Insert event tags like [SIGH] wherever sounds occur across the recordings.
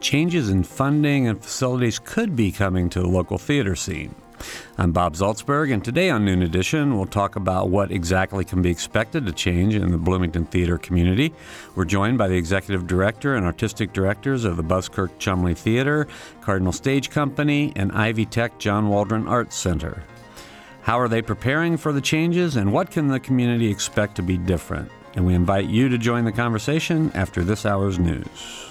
changes in funding and facilities could be coming to the local theater scene. I'm Bob Zaltsberg, and today on Noon Edition, we'll talk about what exactly can be expected to change in the Bloomington theater community. We're joined by the executive director and artistic directors of the Buskirk Chumley Theater, Cardinal Stage Company, and Ivy Tech John Waldron Arts Center. How are they preparing for the changes, and what can the community expect to be different? And we invite you to join the conversation after this hour's news.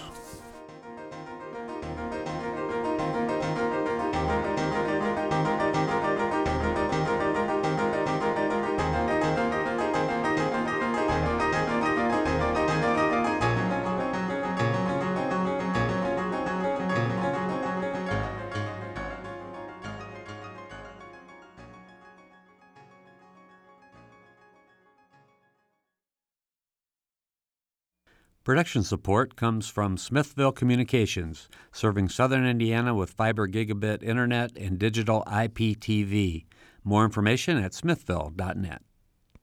Production support comes from Smithville Communications, serving southern Indiana with fiber gigabit internet and digital IPTV. More information at smithville.net.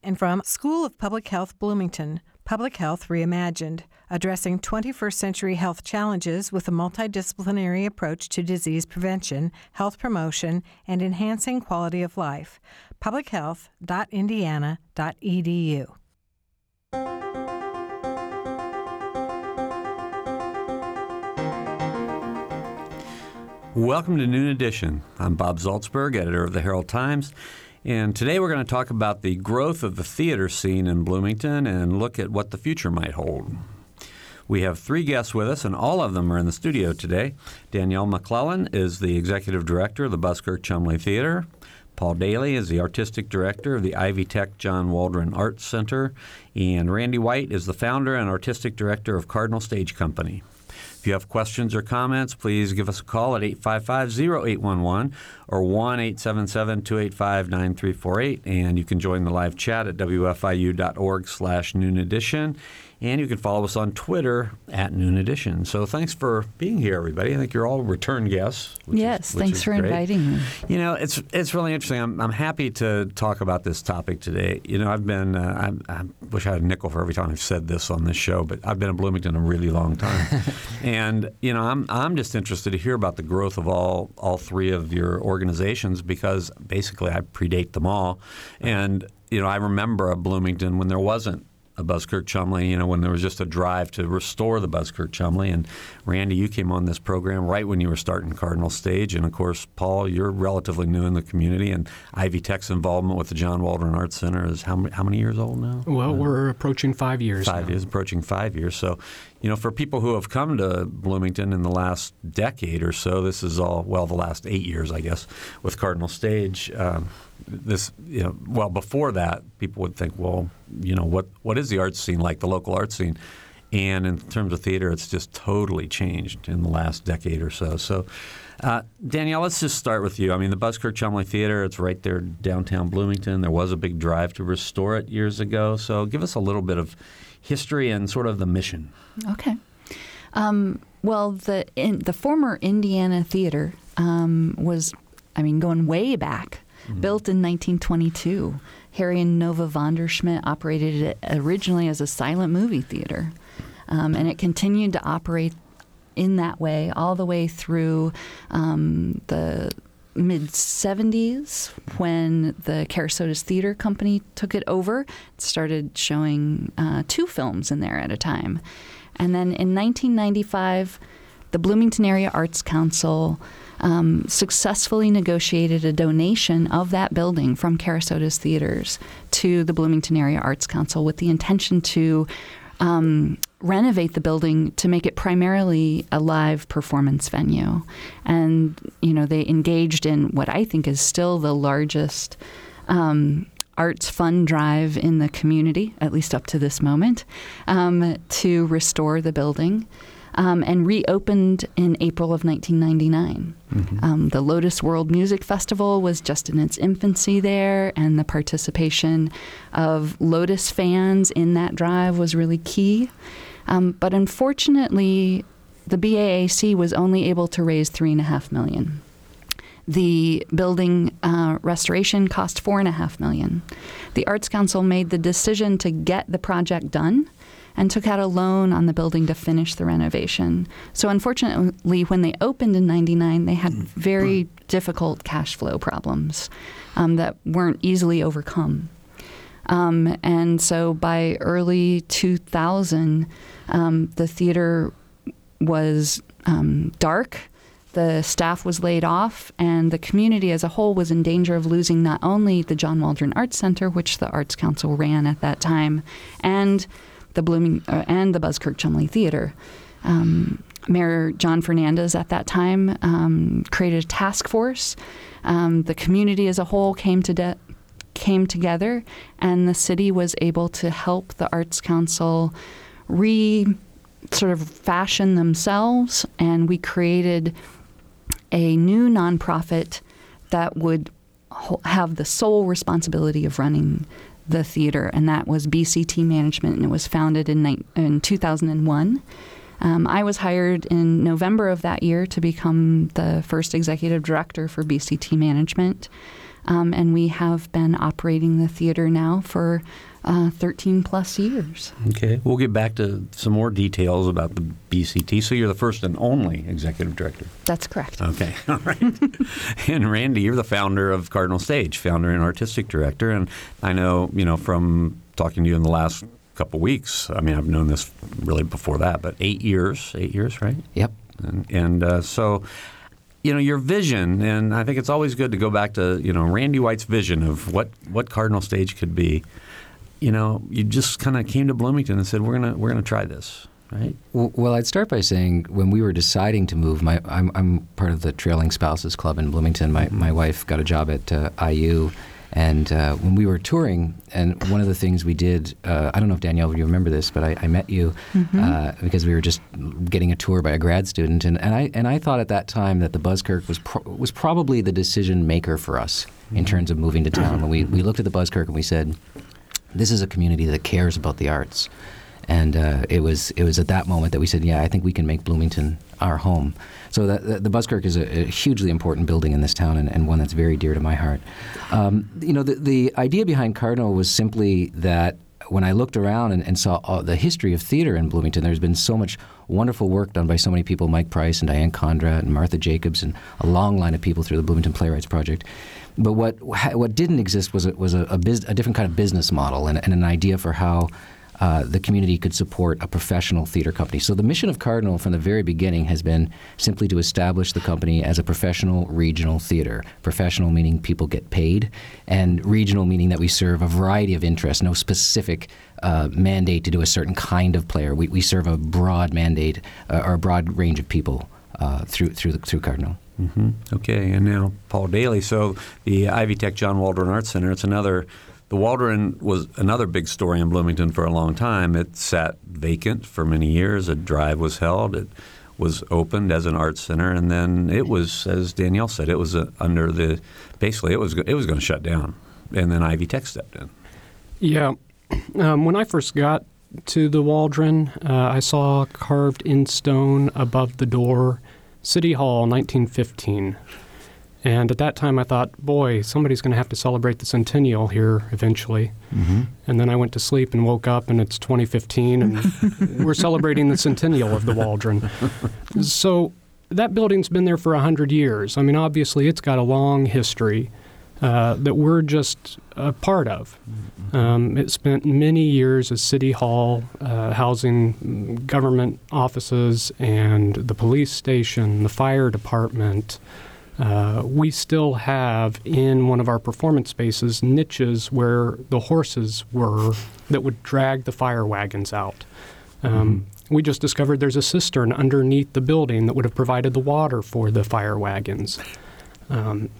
And from School of Public Health Bloomington, Public Health Reimagined, addressing 21st century health challenges with a multidisciplinary approach to disease prevention, health promotion, and enhancing quality of life. publichealth.indiana.edu. Welcome to Noon Edition. I'm Bob Zaltsberg, editor of the Herald Times, and today we're going to talk about the growth of the theater scene in Bloomington and look at what the future might hold. We have three guests with us, and all of them are in the studio today. Danielle McClellan is the executive director of the Buskirk Chumley Theater. Paul Daly is the artistic director of the Ivy Tech John Waldron Arts Center, and Randy White is the founder and artistic director of Cardinal Stage Company. If you have questions or comments, please give us a call at 855-0811 or 1-877-285-9348. And you can join the live chat at wfiu.org slash noon edition. And you can follow us on Twitter at Noon Edition. So thanks for being here, everybody. I think you're all return guests. yes, is, thanks for great. inviting me. You know, it's it's really interesting. I'm, I'm happy to talk about this topic today. You know, I've been, uh, I, I wish I had a nickel for every time I've said this on this show, but I've been in Bloomington a really long time. [LAUGHS] and, you know, I'm, I'm just interested to hear about the growth of all, all three of your organizations because basically I predate them all. And, you know, I remember a Bloomington when there wasn't a Buskirk Chumley, you know, when there was just a drive to restore the Buskirk Chumley. And Randy, you came on this program right when you were starting Cardinal Stage. And of course, Paul, you're relatively new in the community. And Ivy Tech's involvement with the John Waldron Arts Center is how many, how many years old now? Well, uh, we're approaching five years. Five now. years, approaching five years. So, you know, for people who have come to Bloomington in the last decade or so, this is all, well, the last eight years, I guess, with Cardinal Stage. Um, this, you know, well, before that, people would think, well, you know, what what is the art scene like, the local art scene? And in terms of theater, it's just totally changed in the last decade or so. So, uh, Danielle, let's just start with you. I mean, the Buskirk Chumley Theater, it's right there downtown Bloomington. There was a big drive to restore it years ago. So, give us a little bit of history and sort of the mission. Okay. Um, well, the in, the former Indiana Theater um, was, I mean, going way back. Mm-hmm. Built in 1922, Harry and Nova Vanderschmidt operated it originally as a silent movie theater, um, and it continued to operate in that way all the way through um, the mid 70s when the Kerasotes Theater Company took it over. It started showing uh, two films in there at a time. And then in 1995, the Bloomington Area Arts Council um, successfully negotiated a donation of that building from Kerasotes Theaters to the Bloomington Area Arts Council with the intention to um, renovate the building to make it primarily a live performance venue. And, you know, they engaged in what I think is still the largest um, arts fund drive in the community, at least up to this moment, um, to restore the building um, and reopened in April of 1999. Mm-hmm. Um, the Lotus World Music Festival was just in its infancy there, and the participation of Lotus fans in that drive was really key. Um, but unfortunately, the BAAC was only able to raise three and a half million. The building uh, restoration cost four and a half million. The Arts Council made the decision to get the project done and took out a loan on the building to finish the renovation. So, unfortunately, when they opened in 99, they had very difficult cash flow problems um, that weren't easily overcome. Um, and so by early 2000, um, the theater was um, dark. The staff was laid off, and the community as a whole was in danger of losing not only the John Waldron Arts Center, which the Arts Council ran at that time, and the Blooming uh, and the Buskirk Chumley Theater. Um, Mayor John Fernandez at that time um, created a task force. Um, the community as a whole came to de- came together, and the city was able to help the Arts Council re sort of fashion themselves, and we created a new nonprofit that would have the sole responsibility of running the theater, and that was BCT Management, and it was founded in, ni- in 2001. Um, I was hired in November of that year to become the first executive director for BCT Management. Um, and we have been operating the theater now for uh, 13 plus years. Okay, we'll get back to some more details about the BCT. So you're the first and only executive director. That's correct. Okay, [LAUGHS] all right. and Randy, you're the founder of Cardinal Stage, founder and artistic director. And I know, you know, from talking to you in the last couple weeks, I mean, I've known this really before that, but eight years, eight years, right? Yep. And, and uh, so, you know, your vision, and I think it's always good to go back to, you know, Randy White's vision of what, what Cardinal Stage could be. You know, you just kind of came to Bloomington and said, we're going to we're gonna try this, right? Well, well, I'd start by saying when we were deciding to move, my I'm, I'm part of the Trailing Spouses Club in Bloomington. My my wife got a job at uh, IU, and uh, when we were touring, and one of the things we did, uh, I don't know if Danielle, you remember this, but I, I met you uh, because we were just getting a tour by a grad student, and, and I and I thought at that time that the Buskirk was pro- was probably the decision maker for us in terms of moving to town. When we we looked at the Buskirk and we said, this is a community that cares about the arts. And uh, it was it was at that moment that we said, yeah, I think we can make Bloomington our home. So the, the Buskirk is a, a hugely important building in this town and, and one that's very dear to my heart. Um, you know, the, the idea behind Cardinal was simply that when I looked around and, and saw the history of theater in Bloomington, there's been so much wonderful work done by so many people Mike Price and Diane Condra and Martha Jacobs and a long line of people through the Bloomington Playwrights Project. But what what didn't exist was a, was a, a, biz, a different kind of business model and, and an idea for how uh, the community could support a professional theater company. So the mission of Cardinal from the very beginning has been simply to establish the company as a professional regional theater. Professional meaning people get paid, and regional meaning that we serve a variety of interests, no specific uh, mandate to do a certain kind of player. We, we serve a broad mandate uh, or a broad range of people uh, through through the, through Cardinal. Mm-hmm. Okay, and now Paul Daly. So the Ivy Tech John Waldron Arts Center. It's another. The Waldron was another big story in Bloomington for a long time. It sat vacant for many years. A drive was held. It was opened as an art center, and then it was, as Danielle said, it was uh, under the basically it was it was going to shut down, and then Ivy Tech stepped in. Yeah. [CLEARS THROAT] Um, when I first got to the Waldron, uh, I saw carved in stone above the door City Hall, 1915. And at that time, I thought, boy, somebody's going to have to celebrate the centennial here eventually. Mm-hmm. And then I went to sleep and woke up, and it's 2015, and [LAUGHS] we're celebrating the centennial of the Waldron. So that building's been there for 100 years. I mean, obviously, it's got a long history uh, that we're just a part of. Um, it spent many years as City Hall, uh, housing government offices and the police station, the fire department. Uh, we still have in one of our performance spaces niches where the horses were that would drag the fire wagons out. Um, We just discovered there's a cistern underneath the building that would have provided the water for the fire wagons. Um,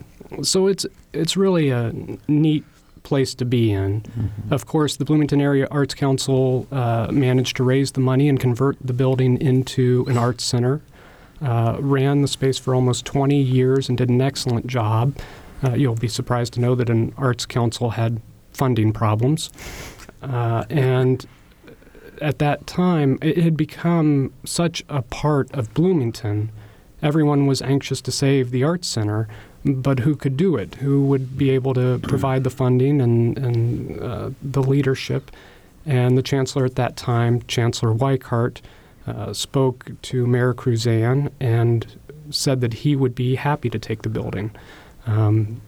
so it's it's really a neat place to be in. Of course, the Bloomington Area Arts Council uh, managed to raise the money and convert the building into an arts center. Uh, ran the space for almost 20 years and did an excellent job. Uh, you'll be surprised to know that an arts council had funding problems. Uh, and at that time, it had become such a part of Bloomington. Everyone was anxious to save the Arts Center, but who could do it? Who would be able to provide the funding and, and uh, the leadership? And the chancellor at that time, Chancellor Whikehart, uh, spoke to Mayor Kruzan and said that he would be happy to take the building. Um,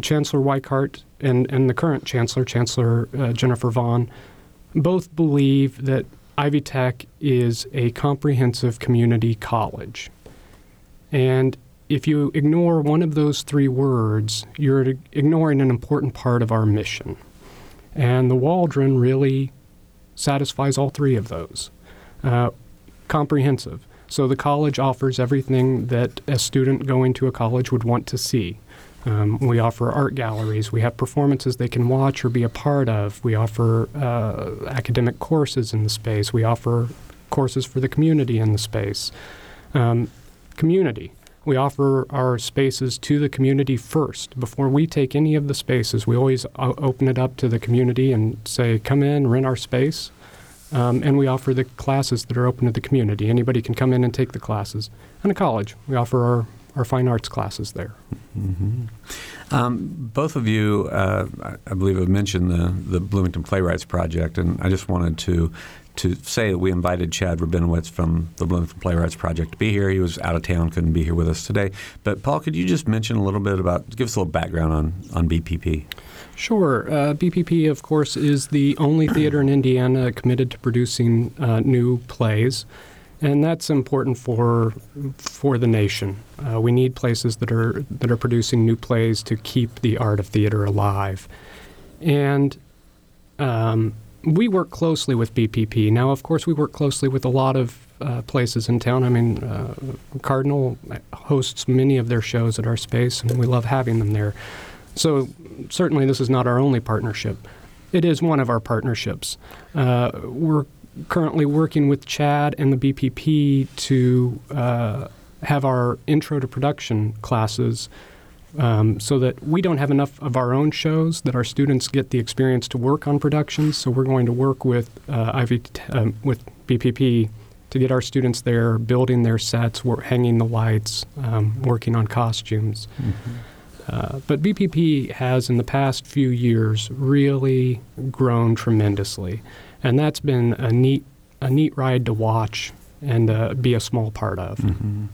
Chancellor Whikehart and, and the current chancellor, Chancellor uh, Jennifer Vaughn, both believe that Ivy Tech is a comprehensive community college. And if you ignore one of those three words, you're ignoring an important part of our mission. And the Waldron really satisfies all three of those. Uh, comprehensive. So the college offers everything that a student going to a college would want to see. Um, we offer art galleries. We have performances they can watch or be a part of. We offer uh, academic courses in the space. We offer courses for the community in the space. Um, community. We offer our spaces to the community first. Before we take any of the spaces, we always open it up to the community and say, come in, rent our space. Um, and we offer the classes that are open to the community. Anybody can come in and take the classes. And a college, we offer our, our fine arts classes there. Mm-hmm. Um, both of you, uh, I believe, have mentioned the, the Bloomington Playwrights Project, and I just wanted to to say that we invited Chad Rabinowitz from the Bloomington Playwrights Project to be here. He was out of town, couldn't be here with us today. But Paul, could you just mention a little bit about, give us a little background on, on BPP? Sure. Uh, BPP, of course, is the only [CLEARS THROAT] theater in Indiana committed to producing uh, new plays, and that's important for for the nation. Uh, we need places that are that are producing new plays to keep the art of theater alive, and um, we work closely with BPP. Now, of course, we work closely with a lot of uh, places in town. I mean, uh, Cardinal hosts many of their shows at our space, and we love having them there. So, certainly, this is not our only partnership. It is one of our partnerships. Uh, we're currently working with Chad and the BPP to uh, have our intro to production classes um, so that we don't have enough of our own shows that our students get the experience to work on productions. So we're going to work with uh, Ivy um, with BPP to get our students there, building their sets, we hanging the lights, um, working on costumes. Mm-hmm. Uh, but BPP has, in the past few years, really grown tremendously, and that's been a neat a neat ride to watch and uh, be a small part of. Mm-hmm.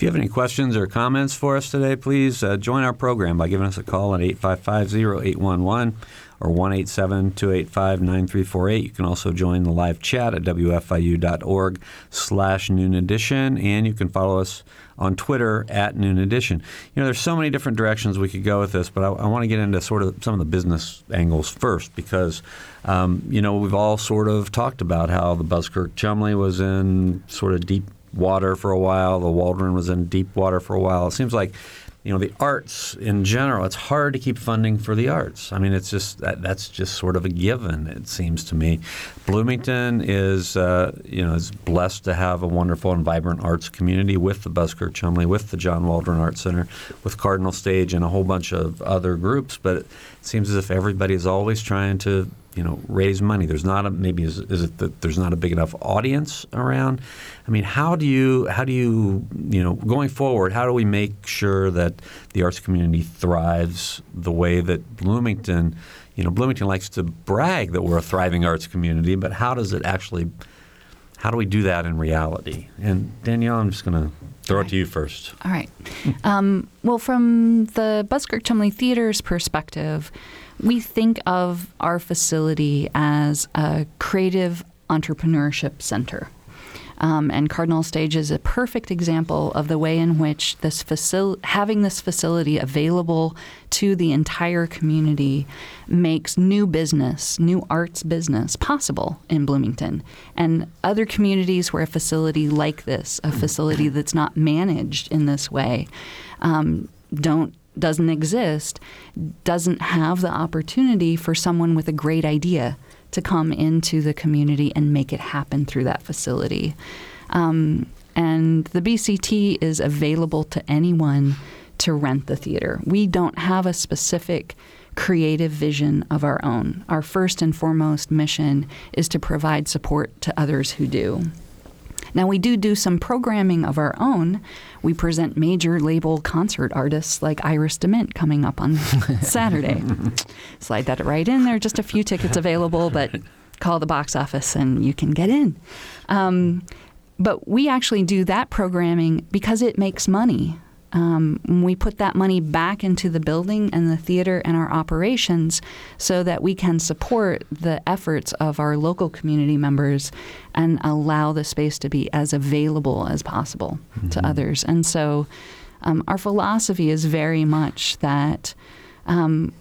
If you have any questions or comments for us today, please uh, join our program by giving us a call at 855-0811 or 1-877-285-9348. You can also join the live chat at wfiu.org slash noon edition, and you can follow us on Twitter at Noon Edition. You know, there's so many different directions we could go with this, but I, I want to get into sort of some of the business angles first because, um, you know, we've all sort of talked about how the Buskirk Chumley was in sort of deep water for a while, the Waldron was in deep water for a while. It seems like you know the arts in general it's hard to keep funding for the arts i mean it's just that, that's just sort of a given it seems to me bloomington is uh, you know is blessed to have a wonderful and vibrant arts community with the Buskirk chumley with the john waldron art center with cardinal stage and a whole bunch of other groups but it seems as if everybody is always trying to you know raise money. There's not a maybe is, is it that there's not a big enough audience around. I mean, how do you how do you you know going forward? How do we make sure that the arts community thrives the way that Bloomington, you know, Bloomington likes to brag that we're a thriving arts community, but how does it actually how do we do that in reality? And Danielle, I'm just going to throw it to you first. All right. Um, well, from the Buskirk Chumley Theater's perspective, we think of our facility as a creative entrepreneurship center. Um, and Cardinal Stage is a perfect example of the way in which this facil- having this facility available to the entire community makes new business, new arts business possible in Bloomington. And other communities where a facility like this, a facility that's not managed in this way, um, don't doesn't exist, doesn't have the opportunity for someone with a great idea to come into the community and make it happen through that facility. Um, and the BCT is available to anyone to rent the theater. We don't have a specific creative vision of our own. Our first and foremost mission is to provide support to others who do. Now, we do do some programming of our own. We present major label concert artists like Iris DeMent coming up on [LAUGHS] Saturday. Slide that right in there. Just a few tickets available, but call the box office and you can get in. Um, but we actually do that programming because it makes money. Um, we put that money back into the building and the theater and our operations so that we can support the efforts of our local community members and allow the space to be as available as possible mm-hmm. to others. And so um, our philosophy is very much that um,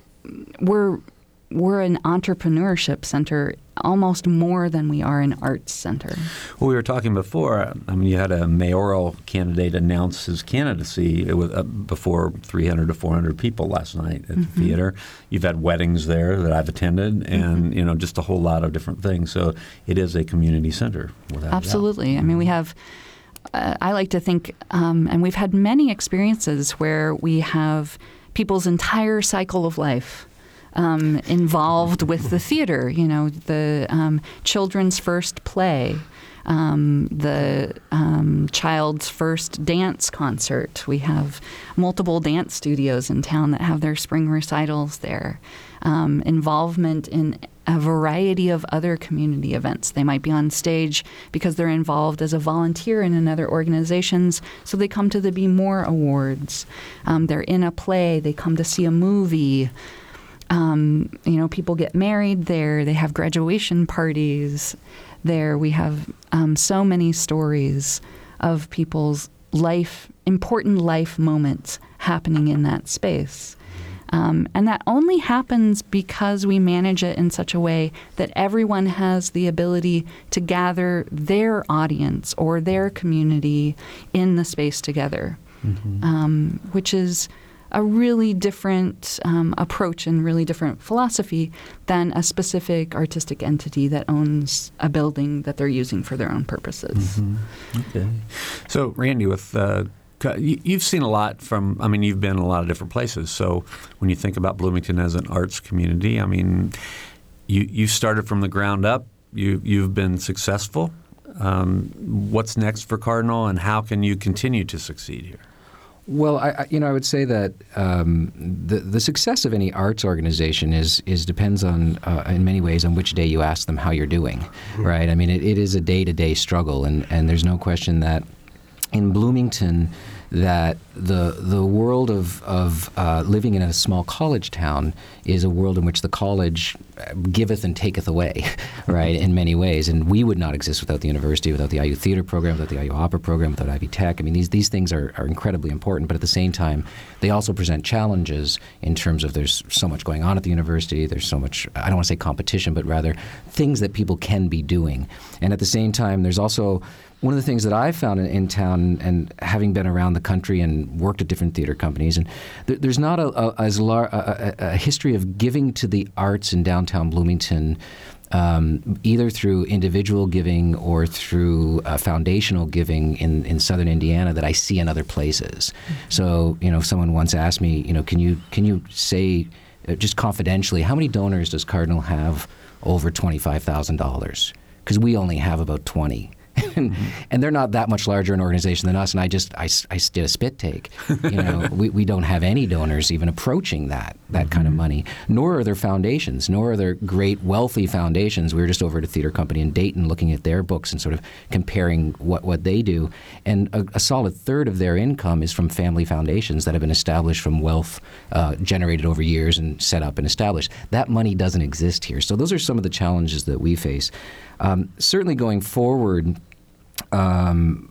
we're we're an entrepreneurship center almost more than we are an arts center. Well, we were talking before. I mean, you had a mayoral candidate announce his candidacy uh, before 300 to 400 people last night at mm-hmm. the theater. You've had weddings there that I've attended, and mm-hmm. you know, just a whole lot of different things. So it is a community center. Absolutely. I mean, we have. Uh, I like to think, um, and we've had many experiences where we have people's entire cycle of life um, involved with the theater. You know, the um, children's first play, um, the um, child's first dance concert. We have multiple dance studios in town that have their spring recitals there. Um, involvement in a variety of other community events. They might be on stage because they're involved as a volunteer in another organizations, so they come to the Be More Awards. Um, they're in a play, they come to see a movie. Um, you know, people get married there. They have graduation parties there. We have um, so many stories of people's life, important life moments happening in that space. Um, and that only happens because we manage it in such a way that everyone has the ability to gather their audience or their community in the space together, mm-hmm. um, which is a really different um, approach and really different philosophy than a specific artistic entity that owns a building that they're using for their own purposes. Mm-hmm. Okay. So, Randy, with uh, you've seen a lot from. I mean, you've been in a lot of different places. So, when you think about Bloomington as an arts community, I mean, you you started from the ground up. You you've been successful. Um, what's next for Cardinal, and how can you continue to succeed here? Well, I, you know, I would say that um, the the success of any arts organization is is depends on uh, in many ways on which day you ask them how you're doing, mm-hmm. right? I mean, it, it is a day to day struggle, and and there's no question that in Bloomington that the the world of of uh, living in a small college town is a world in which the college giveth and taketh away, [LAUGHS] right? In many ways, and we would not exist without the university, without the IU theater program, without the IU opera program, without Ivy Tech. I mean, these these things are, are incredibly important, but at the same time, they also present challenges in terms of there's so much going on at the university. There's so much I don't want to say competition, but rather things that people can be doing, and at the same time, there's also one of the things that I've found in, in, town, and having been around the country and worked at different theater companies, and th- there's not a, a as lar- a, a, history of giving to the arts in downtown Bloomington. Um, either through individual giving or through uh, foundational giving in, in southern Indiana that I see in other places. Mm-hmm. So, you know, someone once asked me, you know, can you can you say uh, just confidentially how many donors does Cardinal have over twenty five thousand dollars? Because we only have about twenty [LAUGHS] and, and, they're not that much larger an organization than us. And I just I, I did a spit take. You know, [LAUGHS] we, we don't have any donors even approaching that that mm-hmm. kind of mm-hmm. money. Nor are there foundations. Nor are there great wealthy foundations. We were just over at a theater company in Dayton looking at their books and sort of comparing what what they do. And a, a solid third of their income is from family foundations that have been established from wealth uh, generated over years and set up and established. That money doesn't exist here. So those are some of the challenges that we face. Um, certainly going forward, um,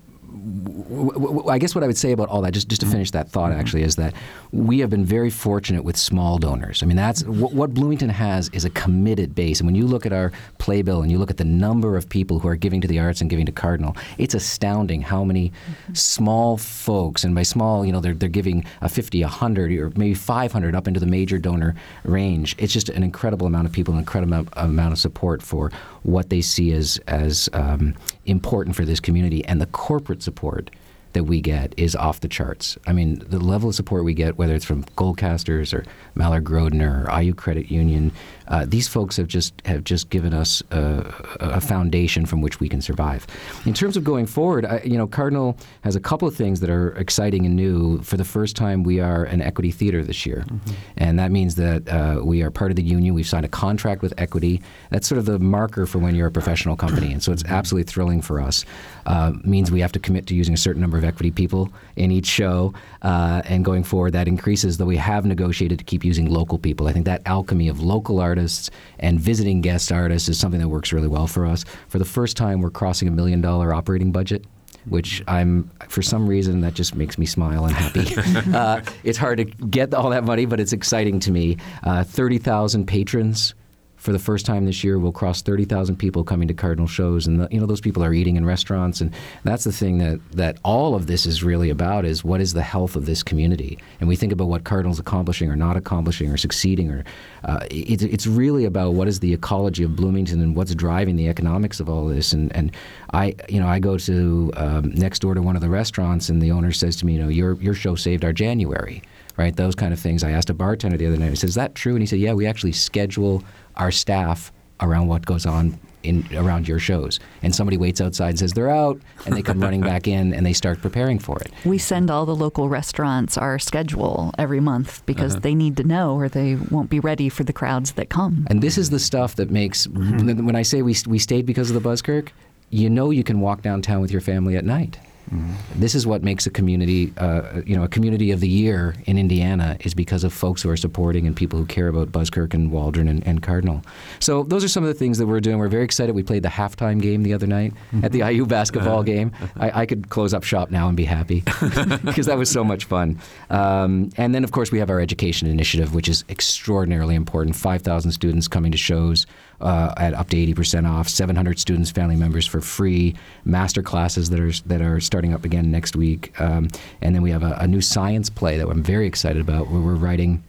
I guess what I would say about all that, just, just to mm-hmm. finish that thought, mm-hmm. actually, is that we have been very fortunate with small donors. I mean, that's what, what, Bloomington has is a committed base. And when you look at our playbill and you look at the number of people who are giving to the arts and giving to Cardinal, it's astounding how many mm-hmm. small folks, and by small, you know, they're, they're giving a 50, 100, or maybe 500 up into the major donor range. It's just an incredible amount of people, an incredible amount of support for what they see as, as um, important for this community. And the corporate support that we get is off the charts. I mean, the level of support we get, whether it's from Goldcasters or Mallor Grodner or IU Credit Union, uh, these folks have just have just given us a, a, foundation from which we can survive. In terms of going forward, I, you know, Cardinal has a couple of things that are exciting and new. For the first time, we are an equity theater this year, mm-hmm. and that means that uh, we are part of the union. We've signed a contract with Equity. That's sort of the marker for when you're a professional company, and so it's absolutely thrilling for us. Uh, means we have to commit to using a certain number of equity people in each show, uh, and going forward, that increases. Though we have negotiated to keep using local people. I think that alchemy of local artists and visiting guest artists is something that works really well for us. For the first time, we're crossing a million dollar operating budget which I'm for some reason that just makes me smile and happy. [LAUGHS] uh, it's hard to get all that money, but it's exciting to me. Uh, Thirty thousand patrons for the first time this year, we'll cross 30,000 people coming to Cardinal shows, and the, you know those people are eating in restaurants, and that's the thing that that all of this is really about is what is the health of this community, and we think about what Cardinal's accomplishing or not accomplishing or succeeding, or uh, it, it's really about what is the ecology of Bloomington and what's driving the economics of all this, and and I you know I go to um, next door to one of the restaurants, and the owner says to me, you know, your your show saved our January right? Those kind of things. I asked a bartender the other night. I said, "Is that true?" And he said, "Yeah, we actually schedule our staff around what goes on in around your shows. And somebody waits outside and says they're out, and they come running back in and they start preparing for it. We send all the local restaurants our schedule every month because uh-huh. they need to know or they won't be ready for the crowds that come. And this is the stuff that makes mm-hmm. when I say we we stayed because of the Buskirk, you know you can walk downtown with your family at night. Mm-hmm. This is what makes a community, uh, you know, a community of the year in Indiana is because of folks who are supporting and people who care about Buskirk and Waldron and, and Cardinal. So those are some of the things that we're doing. We're very excited. We played the halftime game the other night mm-hmm. at the IU basketball game. I, I, could close up shop now and be happy [LAUGHS] because that was so much fun. Um, and then, of course, we have our education initiative, which is extraordinarily important. Five thousand students coming to shows uh, at up to 80% off, 700 students, family members for free, master classes that are, that are starting up again next week. Um, and then we have a, a, new science play that I'm very excited about where we're writing.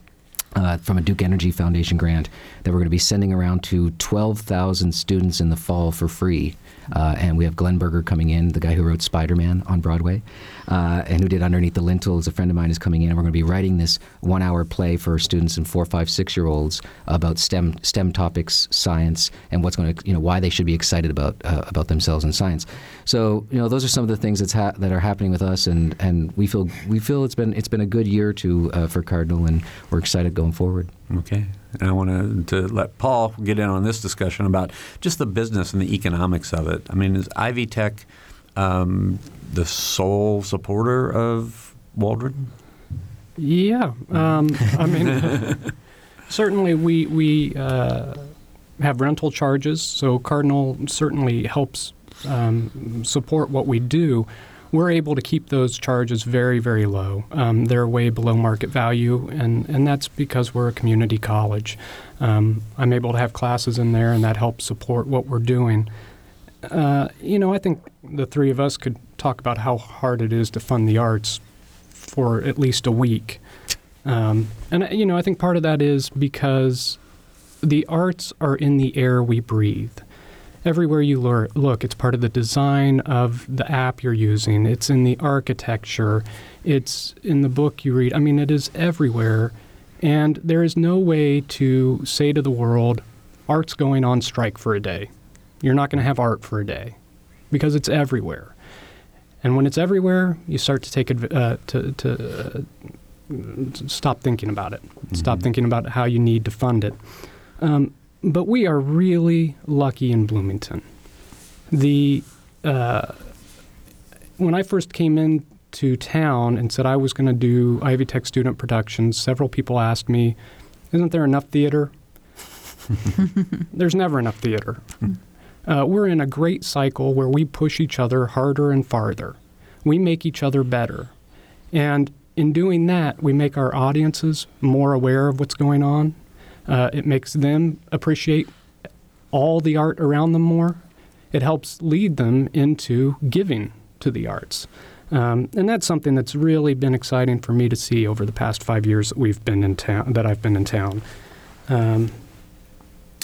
Uh, from a Duke Energy Foundation grant that we're going to be sending around to 12,000 students in the fall for free uh, and we have Glen Berger coming in, the guy who wrote Spider Man on Broadway, uh, and who did Underneath the Lintels. A friend of mine is coming in, and we're going to be writing this one hour play for students and four, five, six year olds about STEM STEM topics, science, and what's going to, you know, why they should be excited about uh, about themselves and science. So, you know, those are some of the things that's ha- that are happening with us, and, and we feel we feel it's been it's been a good year to uh, for Cardinal, and we're excited going forward. Okay. And I want to, to let Paul get in on this discussion about just the business and the economics of it. I mean, is Ivy Tech um, the sole supporter of Waldron? Yeah. Um, I mean, [LAUGHS] certainly we, we uh, have rental charges, so Cardinal certainly helps um, support what we do we're able to keep those charges very, very low. Um, they're way below market value, and, and that's because we're a community college. Um, I'm able to have classes in there, and that helps support what we're doing. Uh, you know, I think the three of us could talk about how hard it is to fund the arts for at least a week. Um, and, you know, I think part of that is because the arts are in the air we breathe everywhere you look, it's part of the design of the app you're using. It's in the architecture. It's in the book you read. I mean, it is everywhere. And there is no way to say to the world, art's going on strike for a day. You're not going to have art for a day because it's everywhere. And when it's everywhere, you start to take uh, to, to uh, stop thinking about it. Mm-hmm. Stop thinking about how you need to fund it. Um, but we are really lucky in Bloomington. The uh, when I first came into town and said I was going to do Ivy Tech student productions, several people asked me, "Isn't there enough theater?" [LAUGHS] There's never enough theater. Uh, we're in a great cycle where we push each other harder and farther. We make each other better. And in doing that, we make our audiences more aware of what's going on uh, it makes them appreciate all the art around them more. It helps lead them into giving to the arts. Um, and that's something that's really been exciting for me to see over the past five years that we've been in town, that I've been in town. Um,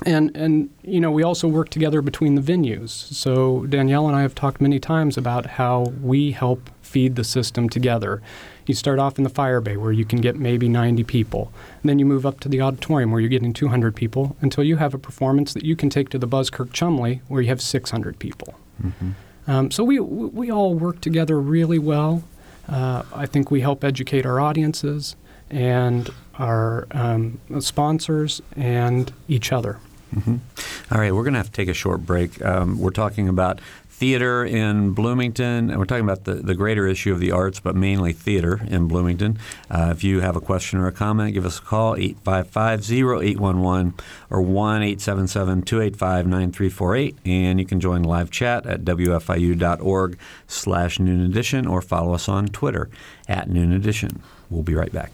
And, and you know we also work together between the venues. So Danielle and I have talked many times about how we help feed the system together. You start off in the fire bay where you can get maybe 90 people. And then you move up to the auditorium where you're getting 200 people until you have a performance that you can take to the Buskirk Chumley where you have 600 people. Um, so we, we all work together really well. Uh, I think we help educate our audiences and our um, sponsors and each other. All right, we're going to have to take a short break. Um, we're talking about theater in Bloomington, and we're talking about the, the greater issue of the arts, but mainly theater in Bloomington. Uh, if you have a question or a comment, give us a call, 855-0811 or 1-877-285-9348, and you can join live chat at wfiu.org slash noon edition or follow us on Twitter at noon edition. We'll be right back.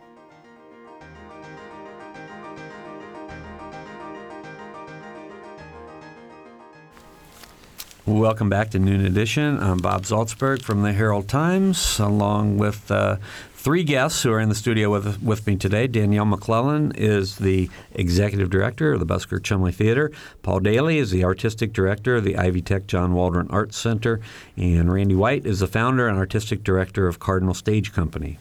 Welcome back to Noon Edition. I'm Bob Zaltsberg from the Herald Times, along with uh, three guests who are in the studio with, with me today. Danielle McClellan is the executive director of the Buskirk Chumley Theater. Paul Daly is the artistic director of the Ivy Tech John Waldron Arts Center. And Randy White is the founder and artistic director of Cardinal Stage Company.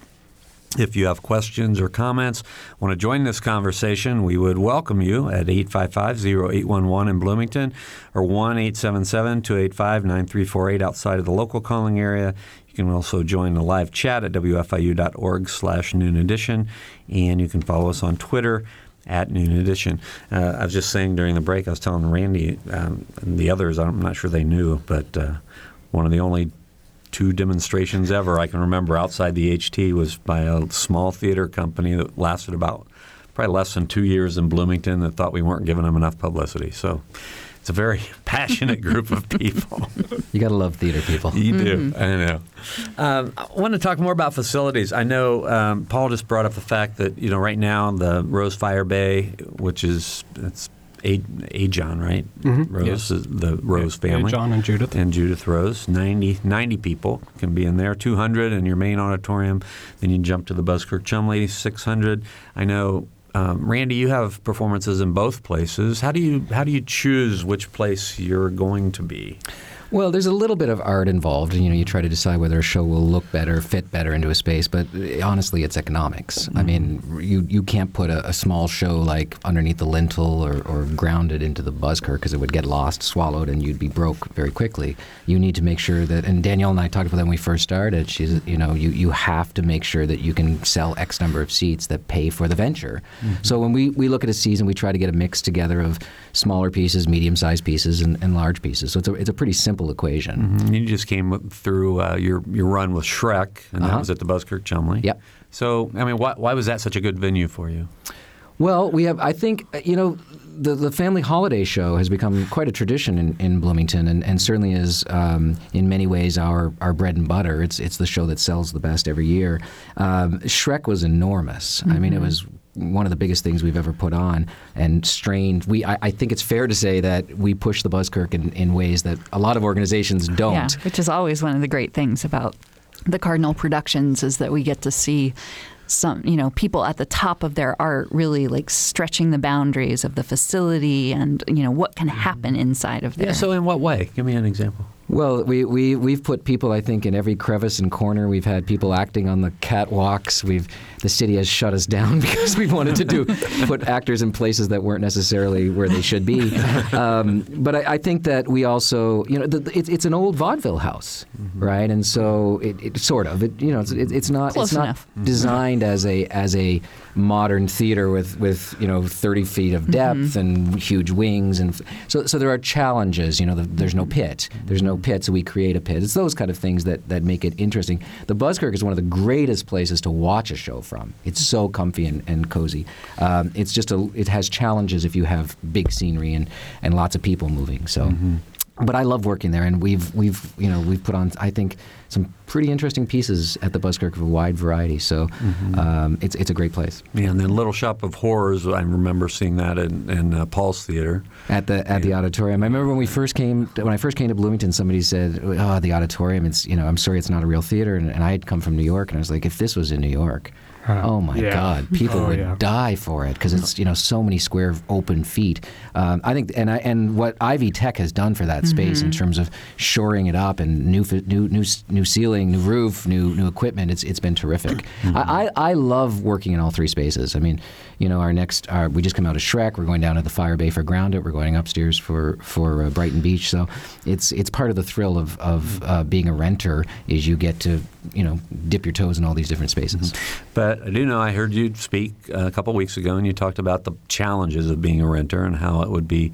If you have questions or comments, want to join this conversation, we would welcome you at 855-0811 in Bloomington or 1-877-285-9348 outside of the local calling area. You can also join the live chat at wfiu.org slash noon edition, and you can follow us on Twitter at Noon Edition. Uh, I was just saying during the break, I was telling Randy um, and the others, I'm not sure they knew, but uh, one of the only two demonstrations ever I can remember outside the HT was by a small theater company that lasted about probably less than two years in Bloomington that thought we weren't giving them enough publicity. So it's a very [LAUGHS] passionate group of people. You got to love theater people. You do. I know. Um, I want to talk more about facilities. I know um, Paul just brought up the fact that you know right now the Rose Fire Bay, which is it's a John, right? Mhm. Rose, Yes. is the Rose Yeah, family. John and Judith. and Judith Rose. 90, 90 people can be in there. 200 in your main auditorium. Then you jump to the Buskirk Chumley, 600. I know, um, Randy, you have performances in both places. How do you how do you choose which place you're going to be? Well, there's a little bit of art involved. You know, you try to decide whether a show will look better, fit better into a space, but uh, honestly, it's economics. I mean, you you can't put a, a small show like underneath the lintel or, or grounded into the buskirk because it would get lost, swallowed, and you'd be broke very quickly. You need to make sure that, and Danielle and I talked about that when we first started. She's, you know, you, you have to make sure that you can sell X number of seats that pay for the venture. So when we, we look at a season, we try to get a mix together of smaller pieces, medium-sized pieces, and, and large pieces. So it's a, it's a pretty simple equation. And You just came through uh, your your run with Shrek, and that Uh-huh. was at the Buskirk Chumley. Yep. So, I mean, why, why was that such a good venue for you? Well, we have. I think uh, you know, the the family holiday show has become quite a tradition in, in Bloomington, and, and certainly is um, in many ways our, our bread and butter. It's it's the show that sells the best every year. Um, Shrek was enormous. I mean, it was one of the biggest things we've ever put on and strained. We I, I think it's fair to say that we push the Buskirk in, in ways that a lot of organizations don't. Yeah, which is always one of the great things about the Cardinal Productions is that we get to see some, you know, people at the top of their art really like stretching the boundaries of the facility and you know what can mm-hmm. happen inside of there. Yeah. So, in what way? Give me an example. Well, we, we, we've put people, I think, in every crevice and corner. We've had people acting on the catwalks. We've The city has shut us down [LAUGHS] because we wanted to do [LAUGHS] put actors in places that weren't necessarily where they should be. [LAUGHS] Um, but I, I, think that we also, you know, the, it, it's an old vaudeville house, mm-hmm. right? And so it, it, sort of, it, you know, it's, it's not, Close it's not enough. designed as a as a modern theater with, with you know 30 feet of depth mm-hmm. and huge wings and so so there are challenges you know the, there's no pit. There's no pit so we create a pit. It's those kind of things that, that make it interesting. The Buskirk is one of the greatest places to watch a show from. It's so comfy and, and cozy. Um, it's just a it has challenges if you have big scenery and, and lots of people moving so. Mm-hmm. But I love working there, and we've we've you know we've put on I think some pretty interesting pieces at the Buskirk of a wide variety. So mm-hmm. um, it's it's a great place. Yeah, and then Little Shop of Horrors, I remember seeing that in, in uh, Paul's Theater at the at yeah. the auditorium. I remember when we first came when I first came to Bloomington, somebody said, "Oh, the auditorium. It's you know I'm sorry, it's not a real theater." And, and I had come from New York, and I was like, "If this was in New York." Oh my yeah. God, people oh, would yeah. die for it because it's you know so many square open feet. Um, I think, and I, and what Ivy Tech has done for that mm-hmm. space in terms of shoring it up and new new new new ceiling, new roof, new new equipment, it's it's been terrific. Mm-hmm. I, I, I love working in all three spaces. I mean, you know, our next our, we just come out of Shrek. We're going down to the Fire Bay for Grounded. We're going upstairs for for uh, Brighton Beach. So it's it's part of the thrill of of uh, being a renter is you get to you know dip your toes in all these different spaces. Mm-hmm. But I do know I heard you speak a couple weeks ago, and you talked about the challenges of being a renter and how it would be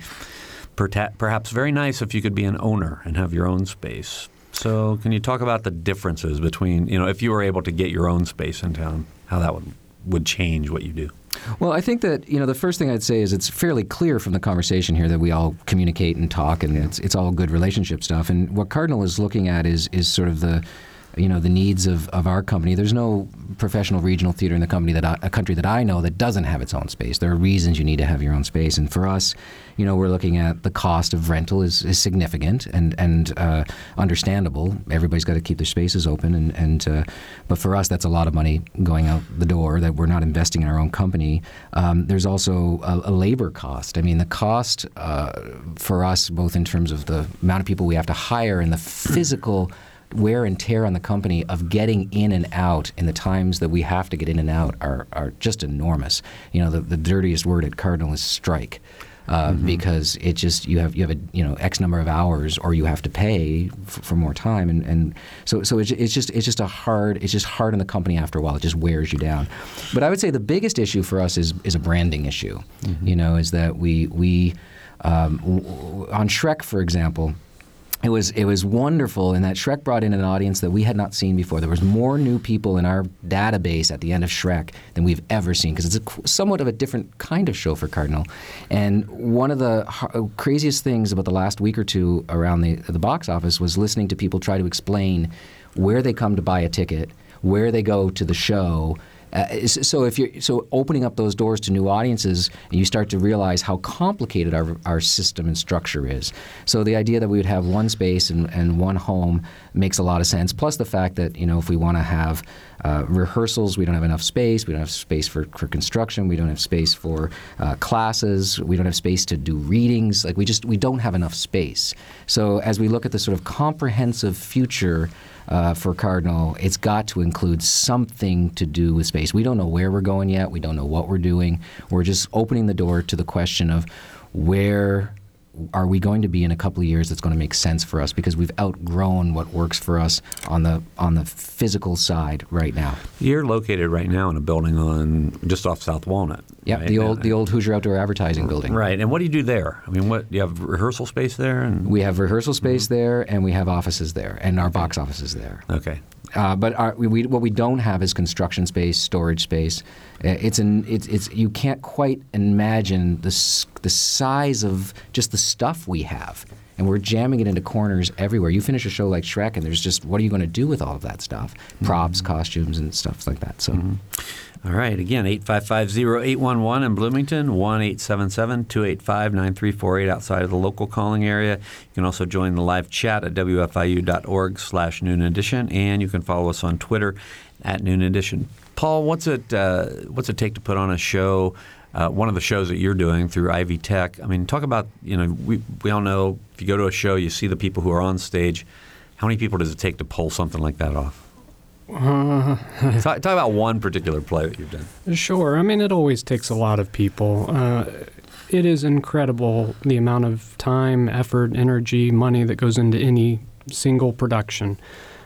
perhaps very nice if you could be an owner and have your own space. So, can you talk about the differences between you know if you were able to get your own space in town, how that would would change what you do? Well, I think that you know the first thing I'd say is it's fairly clear from the conversation here that we all communicate and talk, and it's it's all good relationship stuff. And what Cardinal is looking at is is sort of the you know the needs of, of our company. There's no professional regional theater in the company that I, a country that I know that doesn't have its own space. There are reasons you need to have your own space, and for us, you know, we're looking at the cost of rental is, is significant and and uh, understandable. Everybody's got to keep their spaces open, and and uh, but for us, that's a lot of money going out the door that we're not investing in our own company. Um, there's also a, a, labor cost. I mean, the cost uh, for us, both in terms of the amount of people we have to hire and the physical wear and tear on the company of getting in and out in the times that we have to get in and out are, are just enormous. You know, the, the dirtiest word at Cardinal is strike. Uh, mm-hmm. Because it just you have you have a you know x number of hours, or you have to pay f- for more time, and, and so so it's, it's just it's just a hard it's just hard on the company after a while. It just wears you down. But I would say the biggest issue for us is is a branding issue. Mm-hmm. You know, is that we we um, on Shrek, for example it was it was wonderful in that Shrek brought in an audience that we had not seen before. There was more new people in our database at the end of Shrek than we've ever seen because it's a, somewhat of a different kind of show for Cardinal. And one of the uh, craziest things about the last week or two around the the box office was listening to people try to explain where they come to buy a ticket, where they go to the show uh, so if you're so opening up those doors to new audiences, and you start to realize how complicated our, our system and structure is. So the idea that we would have one space and, and one home makes a lot of sense. Plus the fact that you know if we want to have uh, rehearsals, we don't have enough space. We don't have space for, for construction. We don't have space for uh, classes. We don't have space to do readings. Like we just we don't have enough space. So as we look at the sort of comprehensive future uh, for Cardinal, it's got to include something to do with space. We don't know where we're going yet. We don't know what we're doing. We're just opening the door to the question of where are we going to be in a couple of years that's going to make sense for us because we've outgrown what works for us on the on the physical side right now. You're located right now in a building on just off South Walnut. Yeah, right? the old the old Hoosier Outdoor Advertising building. Right. And what do you do there? I mean, what do you have rehearsal space there? And we have rehearsal space mm-hmm. there, and we have offices there, and our box offices there. Okay. Uh, but our, we, what we don't have is construction space, storage space. Uh, it's an it's, it's you can't quite imagine the the size of just the stuff we have, and we're jamming it into corners everywhere. You finish a show like Shrek, and there's just what are you going to do with all of that stuff? Props, mm-hmm. costumes, and stuff like that. So. Mm-hmm. All right. Again, 855-0811 in Bloomington, 1-877-285-9348 outside of the local calling area. You can also join the live chat at wfiu.org slash noon edition, and you can follow us on Twitter at noon edition. Paul, what's it, uh, what's it take to put on a show uh, one of the shows that you're doing through Ivy Tech. I mean, talk about you know we we all know if you go to a show, you see the people who are on stage. How many people does it take to pull something like that off? Uh, [LAUGHS] talk, talk, about one particular play that you've done. Sure. I mean, it always takes a lot of people. Uh, it is incredible the amount of time, effort, energy, money that goes into any single production.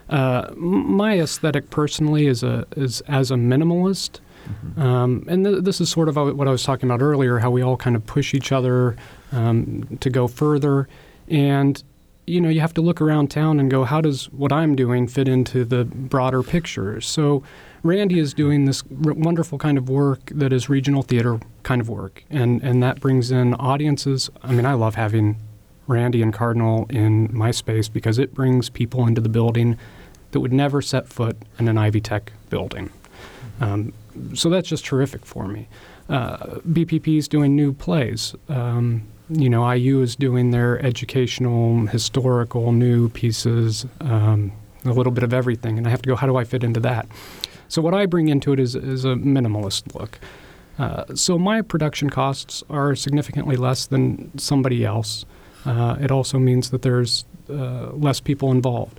Uh, my aesthetic personally is a is as a minimalist, mm-hmm. um, and th- this is sort of what I was talking about earlier. How we all kind of push each other um, to go further, and you know you have to look around town and go, how does what I'm doing fit into the broader picture? So Randy is doing this r- wonderful kind of work that is regional theater kind of work, and and that brings in audiences. I mean, I love having Randy and Cardinal in my space because it brings people into the building that would never set foot in an Ivy Tech building. Um, so that's just terrific for me. Uh, BPP is doing new plays. Um, you know, IU is doing their educational, historical, new pieces, um, a little bit of everything, and I have to go. How do I fit into that? So what I bring into it is, is a minimalist look. Uh, so my production costs are significantly less than somebody else. Uh, it also means that there's uh, less people involved.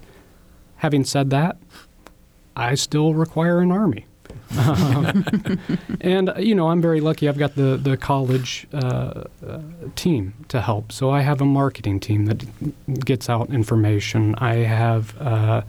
Having said that, I still require an army. [LAUGHS] and you know, I'm very lucky. I've got the the college uh, uh, team to help. So I have a marketing team that gets out information. I have uh,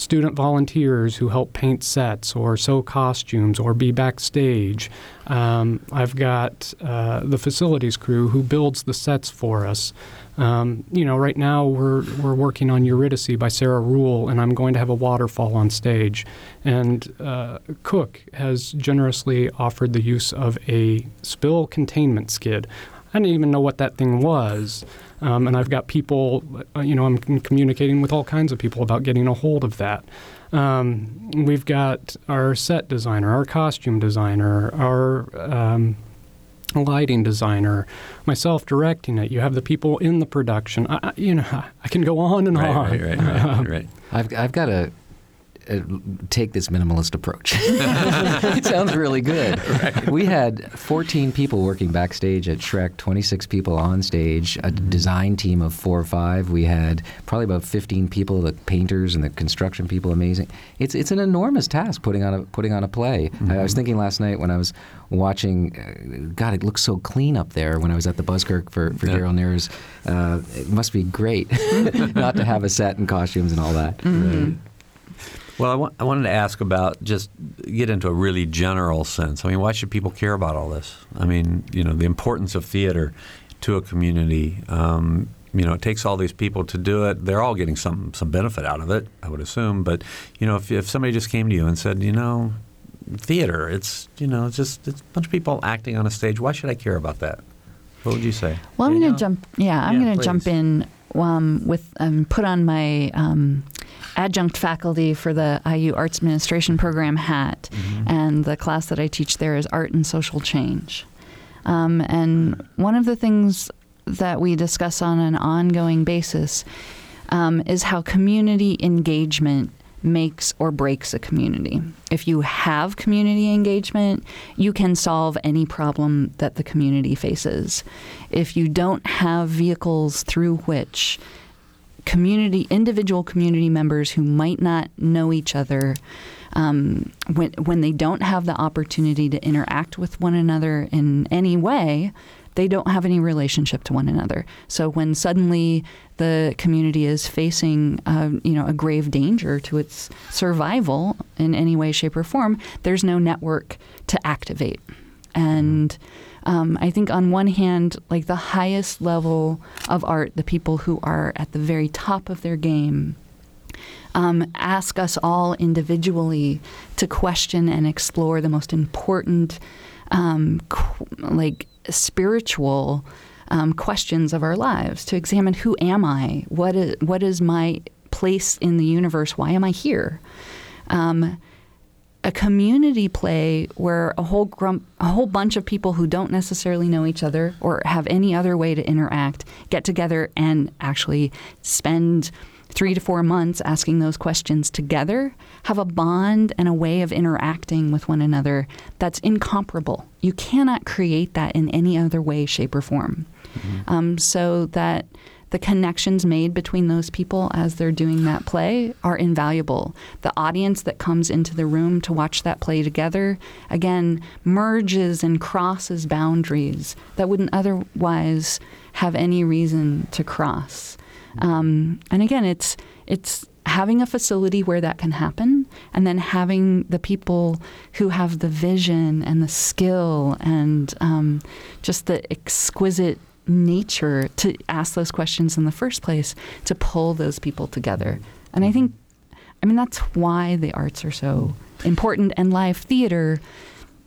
student volunteers who help paint sets or sew costumes or be backstage. Um, I've got uh, the facilities crew who builds the sets for us. Um, you know, right now we're we're working on Eurydice by Sarah Ruhl, and I'm going to have a waterfall on stage. And uh, Cook has generously offered the use of a spill containment skid. I didn't even know what that thing was. Um, and I've got people, uh, you know, I'm communicating with all kinds of people about getting a hold of that. Um, we've got our set designer, our costume designer, our um, lighting designer, myself directing it. You have the people in the production. I, you know, [LAUGHS] I can go on and right, on. Right, right, right, right. [LAUGHS] I've, I've got a uh, take this minimalist approach. [LAUGHS] it sounds really good. Right. We had 14 people working backstage at Shrek, 26 people on stage, a mm-hmm. design team of four or five. We had probably about 15 people, the painters and the construction people. Amazing. It's it's an enormous task putting on a putting on a play. Mm-hmm. I, I was thinking last night when I was watching. Uh, God, it looks so clean up there. When I was at the Buskirk for for yeah. Darryl Neher's, uh, it must be great [LAUGHS] [LAUGHS] not to have a set and costumes and all that. Mm-hmm. Right. Well, I, wa- I wanted to ask about just get into a really general sense. I mean, why should people care about all this? I mean, you know, the importance of theater to a community. Um, you know, it takes all these people to do it. They're all getting some some benefit out of it, I would assume. But you know, if if somebody just came to you and said, you know, theater, it's you know, it's just it's a bunch of people acting on a stage. Why should I care about that? What would you say? Well, I'm going to jump. Yeah, I'm yeah, going to jump in um, with um, put on my um, adjunct faculty for the IU Arts Administration program hat, mm-hmm. and the class that I teach there is Art and Social Change. Um, and one of the things that we discuss on an ongoing basis um, is how community engagement makes or breaks a community. If you have community engagement, you can solve any problem that the community faces. If you don't have vehicles through which community, individual community members who might not know each other, um, when when they don't have the opportunity to interact with one another in any way, they don't have any relationship to one another. So when suddenly the community is facing, uh, you know, a grave danger to its survival in any way, shape, or form, there's no network to activate, and. Mm-hmm um, I think on one hand, like the highest level of art, the people who are at the very top of their game, um, ask us all individually to question and explore the most important, um, qu- like spiritual um, questions of our lives. To examine who am I? What is what is my place in the universe? Why am I here? Um, a community play where a whole grump, a whole bunch of people who don't necessarily know each other or have any other way to interact get together and actually spend three to four months asking those questions together have a bond and a way of interacting with one another that's incomparable. You cannot create that in any other way, shape, or form. Mm-hmm. Um, so that the connections made between those people as they're doing that play are invaluable. The audience that comes into the room to watch that play together, again, merges and crosses boundaries that wouldn't otherwise have any reason to cross. Um, and again, it's it's having a facility where that can happen, and then having the people who have the vision and the skill and um, just the exquisite nature to ask those questions in the first place to pull those people together. And I mm-hmm. think, I mean, that's why the arts are so important, and live theater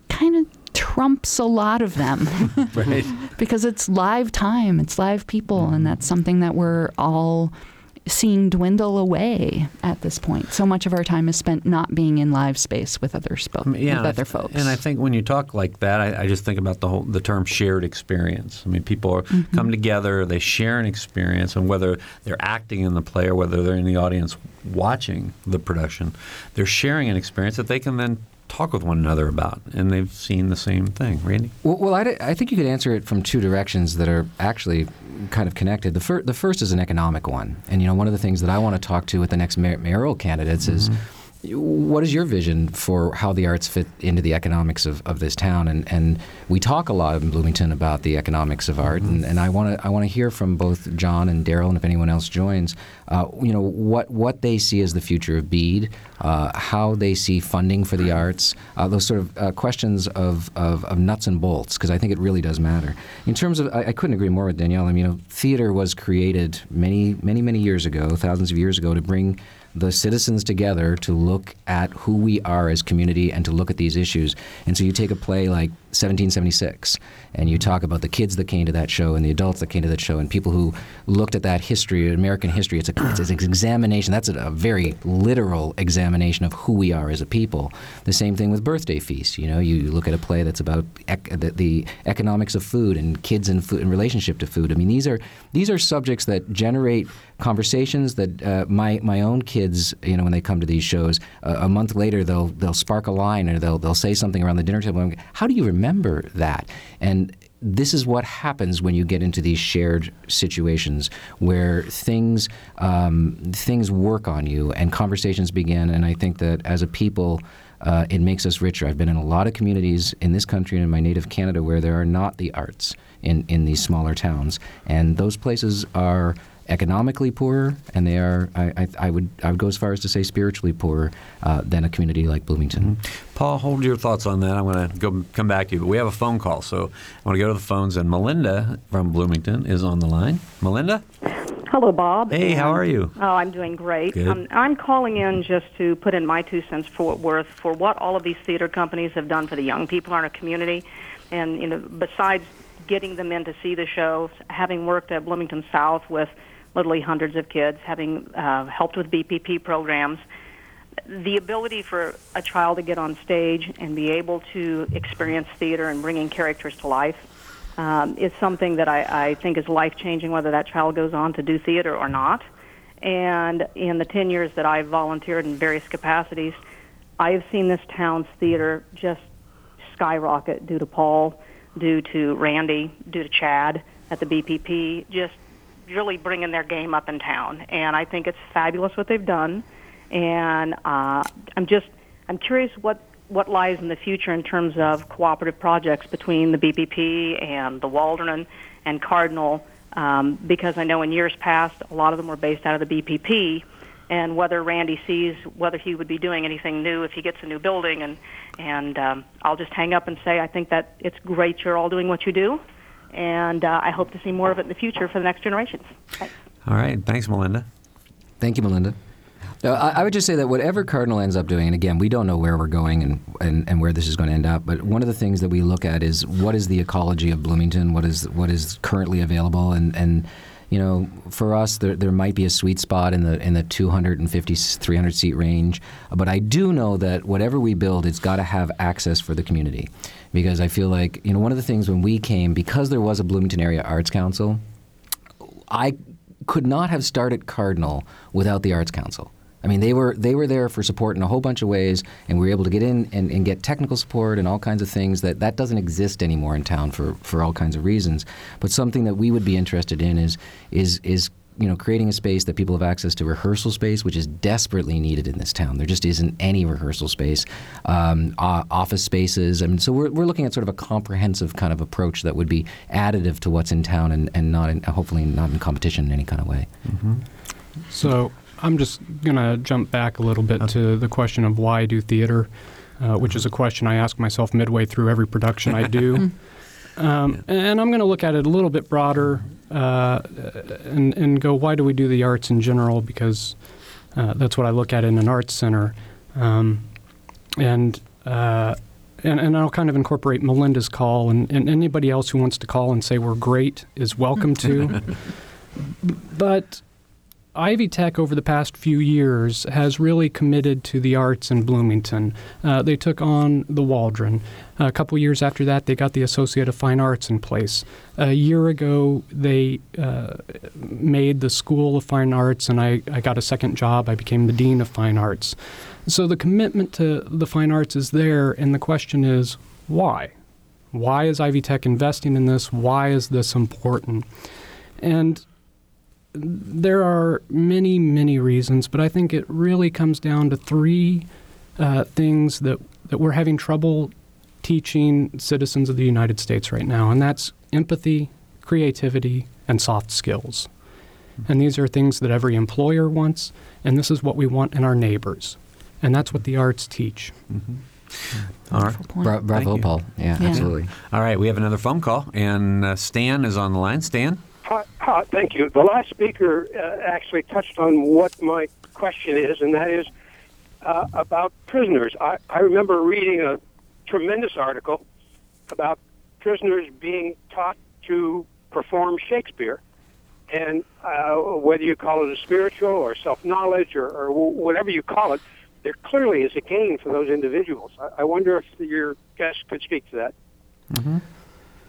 kind of trumps a lot of them. [LAUGHS] right. [LAUGHS] because it's live time, it's live people, and mm-hmm. that's something that we're all seeing dwindle away at this point. So much of our time is spent not being in live space with other spo- yeah, with other folks. And I think when you talk like that, I, I, just think about the whole the term shared experience. I mean, people are, mm-hmm. come together, they share an experience, and whether they're acting in the play or whether they're in the audience watching the production, they're sharing an experience that they can then talk with one another about, and they've seen the same thing. Randy? Well, well I, I think you could answer it from two directions that are actually kind of connected. The, fir- the first is an economic one. And, you know, one of the things that I want to talk to with the next mayoral candidates mm-hmm. is what is your vision for how the arts fit into the economics of, of this town? And, and we talk a lot in Bloomington about the economics of art, mm-hmm. and, and I want to I want to hear from both John and Daryl, and if anyone else joins, uh, you know what what they see as the future of BEAD, uh, how they see funding for the arts, uh, those sort of uh, questions of, of, of, nuts and bolts, because I think it really does matter. In terms of, I, I, couldn't agree more with Danielle. I mean, you know, theater was created many many many years ago, thousands of years ago, to bring the citizens together to look at who we are as community and to look at these issues. And so you take a play like 1776 and you talk about the kids that came to that show and the adults that came to that show and people who looked at that history, American history. It's, a, it's an examination. That's a, a, very literal examination of who we are as a people. The same thing with birthday feasts. You know, you look at a play that's about ec- the, the, economics of food and kids and food and relationship to food. I mean, these are these are subjects that generate conversations that uh, my my own kids, you know, when they come to these shows, uh, a month later they'll they'll spark a line or they'll they'll say something around the dinner table. How do you remember that? And this is what happens when you get into these shared situations where things um, things work on you and conversations begin. And I think that as a people. Uh, it makes us richer. I've been in a lot of communities in this country and in my native Canada where there are not the arts in, in these smaller towns. And those places are economically poorer, and they are, I, I, I, would, I would go as far as to say, spiritually poorer uh, than a community like Bloomington. Mm-hmm. Paul, hold your thoughts on that. I'm going to go come back to you, but we have a phone call, so I want to go to the phones, and Melinda from Bloomington is on the line. Melinda? Hello, Bob. Hey, how are you? Oh, I'm doing great. Good. Um, I'm calling in just to put in my two cents for worth for what all of these theater companies have done for the young people in our community, and you know, besides getting them in to see the show, having worked at Bloomington South with literally hundreds of kids, having uh, helped with BPP programs. The ability for a child to get on stage and be able to experience theater and bringing characters to life um, is something that I, I think is life changing, whether that child goes on to do theater or not. And in the 10 years that I've volunteered in various capacities, I have seen this town's theater just skyrocket due to Paul, due to Randy, due to Chad at the BPP, just really bringing their game up in town, and I think it's fabulous what they've done. And uh, I'm just I'm curious what what lies in the future in terms of cooperative projects between the BPP and the Waldron and Cardinal, um, because I know in years past a lot of them were based out of the BPP. And whether Randy sees whether he would be doing anything new if he gets a new building, and and um, I'll just hang up and say I think that it's great you're all doing what you do, and uh, I hope to see more of it in the future for the next generations. Thanks. All right. Thanks, Melinda. Thank you, Melinda. No, I, I, would just say that whatever Cardinal ends up doing, and again, we don't know where we're going and, and, and where this is going to end up, but one of the things that we look at is what is the ecology of Bloomington, what is what is currently available, and, and you know, for us, there, there might be a sweet spot in the in the 250, 300 seat range. But I do know that whatever we build, it's got to have access for the community because I feel like you know one of the things when we came because there was a Bloomington Area Arts Council, I could not have started Cardinal without the Arts Council. I mean, they were they were there for support in a whole bunch of ways, and we were able to get in and, and, get technical support and all kinds of things that that doesn't exist anymore in town for, for all kinds of reasons. But something that we would be interested in is is is you know creating a space that people have access to rehearsal space, which is desperately needed in this town. There just isn't any rehearsal space, um, office spaces. I mean, so we're we're looking at sort of a comprehensive kind of approach that would be additive to what's in town and, and not in, hopefully not in competition in any kind of way. Mm-hmm. So I'm just going to jump back a little bit to the question of why do theater, uh, which is a question I ask myself midway through every production I do. [LAUGHS] Um, and I'm going to look at it a little bit broader uh, and, and go, why do we do the arts in general? Because uh, that's what I look at in an arts center. Um, and, uh, and, and I'll kind of incorporate Melinda's call, and, and anybody else who wants to call and say we're great is welcome to. [LAUGHS] but Ivy Tech over the past few years has really committed to the arts in Bloomington. Uh, they took on the Waldron. A couple years after that, they got the Associate of Fine Arts in place. A year ago, they uh, made the School of Fine Arts, and I, I got a second job. I became the Dean of Fine Arts. So the commitment to the fine arts is there, and the question is why? Why is Ivy Tech investing in this? Why is this important? And there are many, many reasons, but I think it really comes down to three uh, things that, that we're having trouble teaching citizens of the United States right now, and that's empathy, creativity, and soft skills. And these are things that every employer wants, and this is what we want in our neighbors. And that's what the arts teach. Mm-hmm. All right. Bra- bravo, Paul. Yeah, yeah, absolutely. All right, we have another phone call, and uh, Stan is on the line. Stan? Hi, hi, thank you. The last speaker uh, actually touched on what my question is, and that is uh, about prisoners. I, I remember reading a tremendous article about prisoners being taught to perform Shakespeare. And uh, whether you call it a spiritual or self knowledge or, or whatever you call it, there clearly is a gain for those individuals. I, I wonder if your guest could speak to that. Mm-hmm.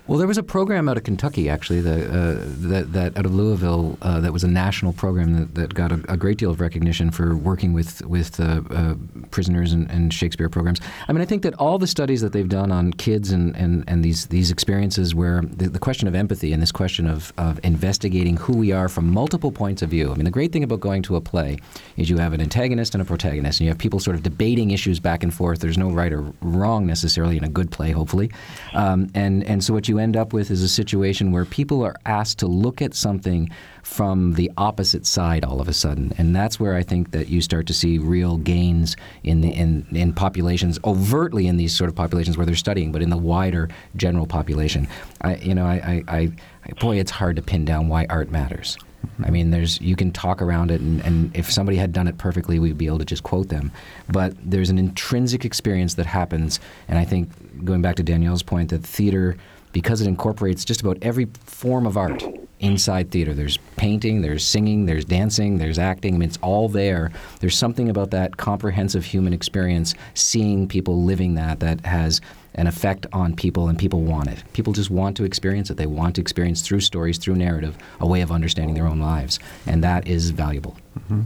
Well, there was a program out of Kentucky, actually, the, uh, that, that out of Louisville, uh, that was a national program that, that got a, a, great deal of recognition for working with with uh, uh, prisoners and, and, Shakespeare programs. I mean, I think that all the studies that they've done on kids and, and, and these these experiences, where the, the question of empathy and this question of, of investigating who we are from multiple points of view. I mean, the great thing about going to a play is you have an antagonist and a protagonist, and you have people sort of debating issues back and forth. There's no right or wrong necessarily in a good play, hopefully, um, and and so what you you end up with is a situation where people are asked to look at something from the opposite side all of a sudden, and that's where I think that you start to see real gains in the in, in populations overtly in these sort of populations where they're studying, but in the wider general population. I, you know, I, I, I boy, it's hard to pin down why art matters. I mean, there's you can talk around it, and, and, if somebody had done it perfectly, we'd be able to just quote them. But there's an intrinsic experience that happens, and I think going back to Danielle's point that theater because it incorporates just about every form of art inside theater. There's painting, there's singing, there's dancing, there's acting. I mean, it's all there. There's something about that comprehensive human experience, seeing people living that, that has an effect on people, and people want it. People just want to experience it. They want to experience through stories, through narrative, a way of understanding their own lives, and that is valuable. Mm-hmm.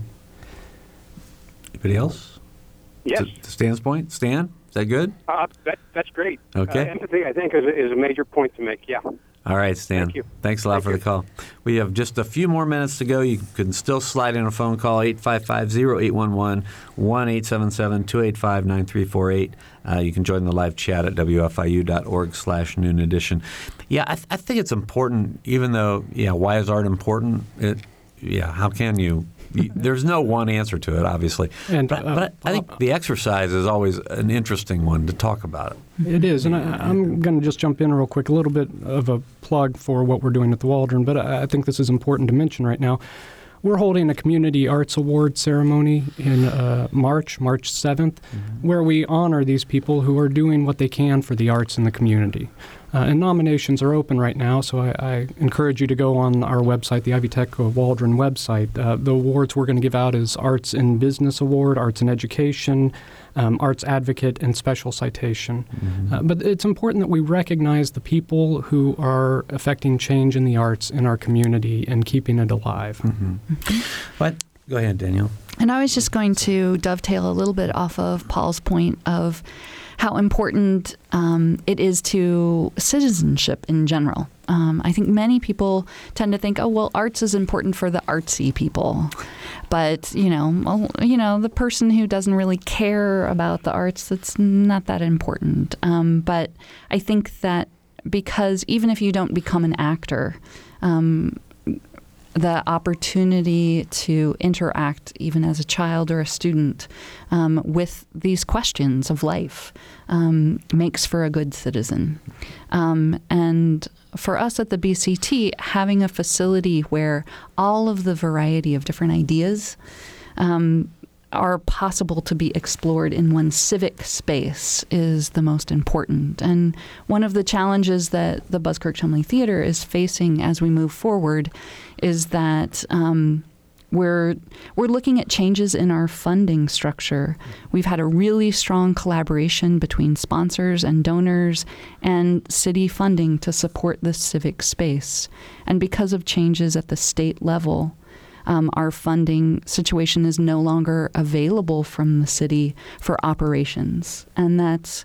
Anybody else? Yes. To, to Stan's point, Stan. That good? Uh, that, that's great. Okay. Uh, empathy, I think, is a, is a major point to make. Yeah. All right, Stan. Thank you. Thanks a lot Thank for you. the call. We have just a few more minutes to go. You can still slide in a phone call, 855-0811, 1-877-285-9348. Uh, you can join the live chat at wfiu.org slash noon edition. Yeah, I, th- I think it's important, even though, yeah, why is art important? It, yeah, how can you there's no one answer to it, obviously. And, but, uh, but I think the exercise is always an interesting one to talk about it. It is, and I, am going to just jump in real quick. A little bit of a plug for what we're doing at the Waldron, but I, I think this is important to mention right now. We're holding a community arts award ceremony in uh, March, March 7th, mm-hmm. where we honor these people who are doing what they can for the arts in the community. Uh, and nominations are open right now, so I, I, encourage you to go on our website, the Ivy Tech Waldron website. Uh, the awards we're going to give out is Arts in Business Award, Arts in Education, um, Arts Advocate, and Special Citation. Mm-hmm. Uh, but it's important that we recognize the people who are affecting change in the arts in our community and keeping it alive. Mm-hmm. Mm-hmm. What? Go ahead, Danielle. And I was just going to dovetail a little bit off of Paul's point of how important um, it is to citizenship in general. Um, I think many people tend to think, oh, well, arts is important for the artsy people. But, you know, well, you know, the person who doesn't really care about the arts, that's not that important. Um, but I think that because even if you don't become an actor, um, the opportunity to interact, even as a child or a student, um, with these questions of life um, makes for a good citizen. Um, and for us at the BCT, having a facility where all of the variety of different ideas um, are possible to be explored in one civic space is the most important. And one of the challenges that the Buskirk Chumley Theater is facing as we move forward is that um, we're we're looking at changes in our funding structure. We've had a really strong collaboration between sponsors and donors and city funding to support the civic space. And because of changes at the state level, um, our funding situation is no longer available from the city for operations, and that's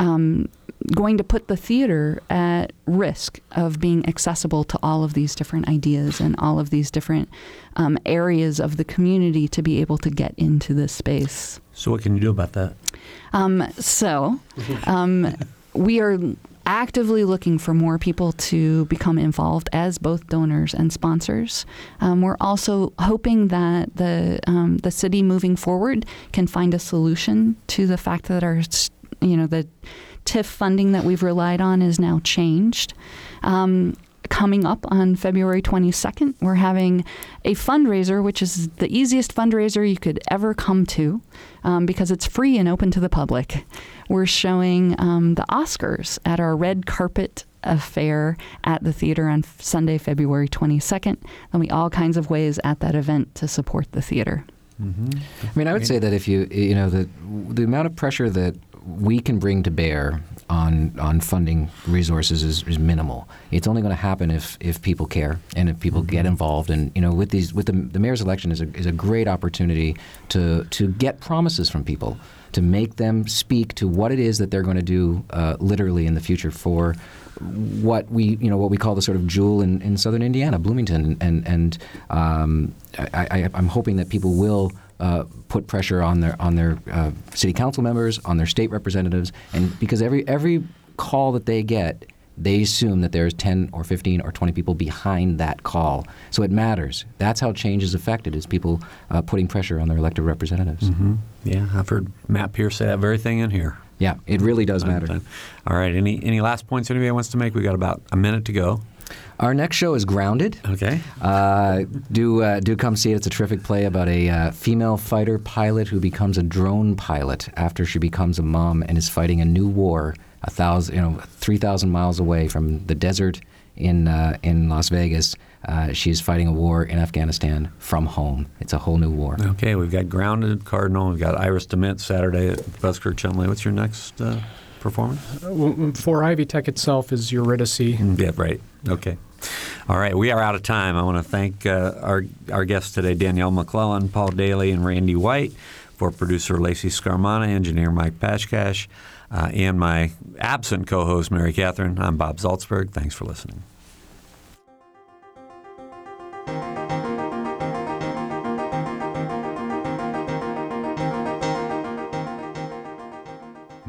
um, going to put the theater at risk of being accessible to all of these different ideas and all of these different um, areas of the community to be able to get into this space. So, what can you do about that? Um, so, um, we are actively looking for more people to become involved as both donors and sponsors. Um, we're also hoping that the um, the city moving forward can find a solution to the fact that our you know the TIF funding that we've relied on is now changed. Um, coming up on February 22nd, we're having a fundraiser, which is the easiest fundraiser you could ever come to um, because it's free and open to the public. We're showing um, the Oscars at our red carpet affair at the theater on Sunday, February 22nd. There'll be all kinds of ways at that event to support the theater. Mm-hmm. I mean, I would say that if you, you know, the the amount of pressure that we can bring to bear on on funding resources is, is minimal. It's only going to happen if if people care and if people mm-hmm. get involved. And you know, with these with the the mayor's election is a is a great opportunity to to get promises from people to make them speak to what it is that they're going to do uh, literally in the future for what we you know what we call the sort of jewel in, in southern Indiana, Bloomington, and and um, I, am hoping that people will uh, put pressure on their on their uh, city council members, on their state representatives, and because every every call that they get, they assume that there's 10 or 15 or 20 people behind that call. So it matters. That's how change is affected, is people uh, putting pressure on their elected representatives. Mm-hmm. Yeah, I've heard Matt Pierce say that very thing in here. Yeah, it really does matter. All right, any, any last points anybody wants to make? we got about a minute to go. Our next show is Grounded. Okay. Uh, do uh, do come see it. It's a terrific play about a uh, female fighter pilot who becomes a drone pilot after she becomes a mom and is fighting a new war a thousand, you know, three thousand miles away from the desert in uh, in Las Vegas. Uh, she is fighting a war in Afghanistan from home. It's a whole new war. Okay, we've got Grounded Cardinal. We've got Iris DeMent Saturday at Buskirk Chumley. What's your next? Uh, performance? For Ivy Tech itself is Eurydice. Yeah, right. Okay. All right, we are out of time. I want to thank uh, our our guests today, Danielle McClellan, Paul Daly, and Randy White, for producer Lacey Scarmana, engineer Mike Pashkash, uh, and my absent co-host Mary Catherine. I'm Bob Zaltsberg. Thanks for listening.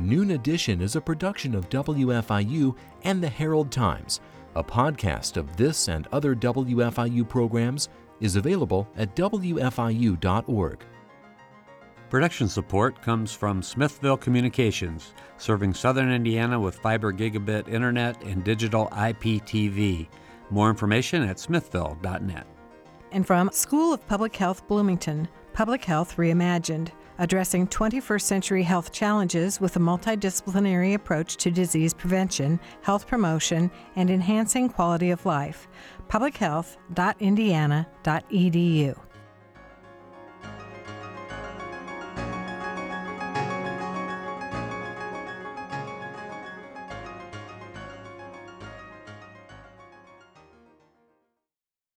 Noon Edition is a production of WFIU and the Herald Times. A podcast of this and other WFIU programs is available at WFIU.org. Production support comes from Smithville Communications, serving southern Indiana with fiber gigabit internet and digital IPTV. More information at smithville.net. And from School of Public Health Bloomington, Public Health Reimagined addressing 21st century health challenges with a multidisciplinary approach to disease prevention, health promotion, and enhancing quality of life. publichealth.indiana.edu.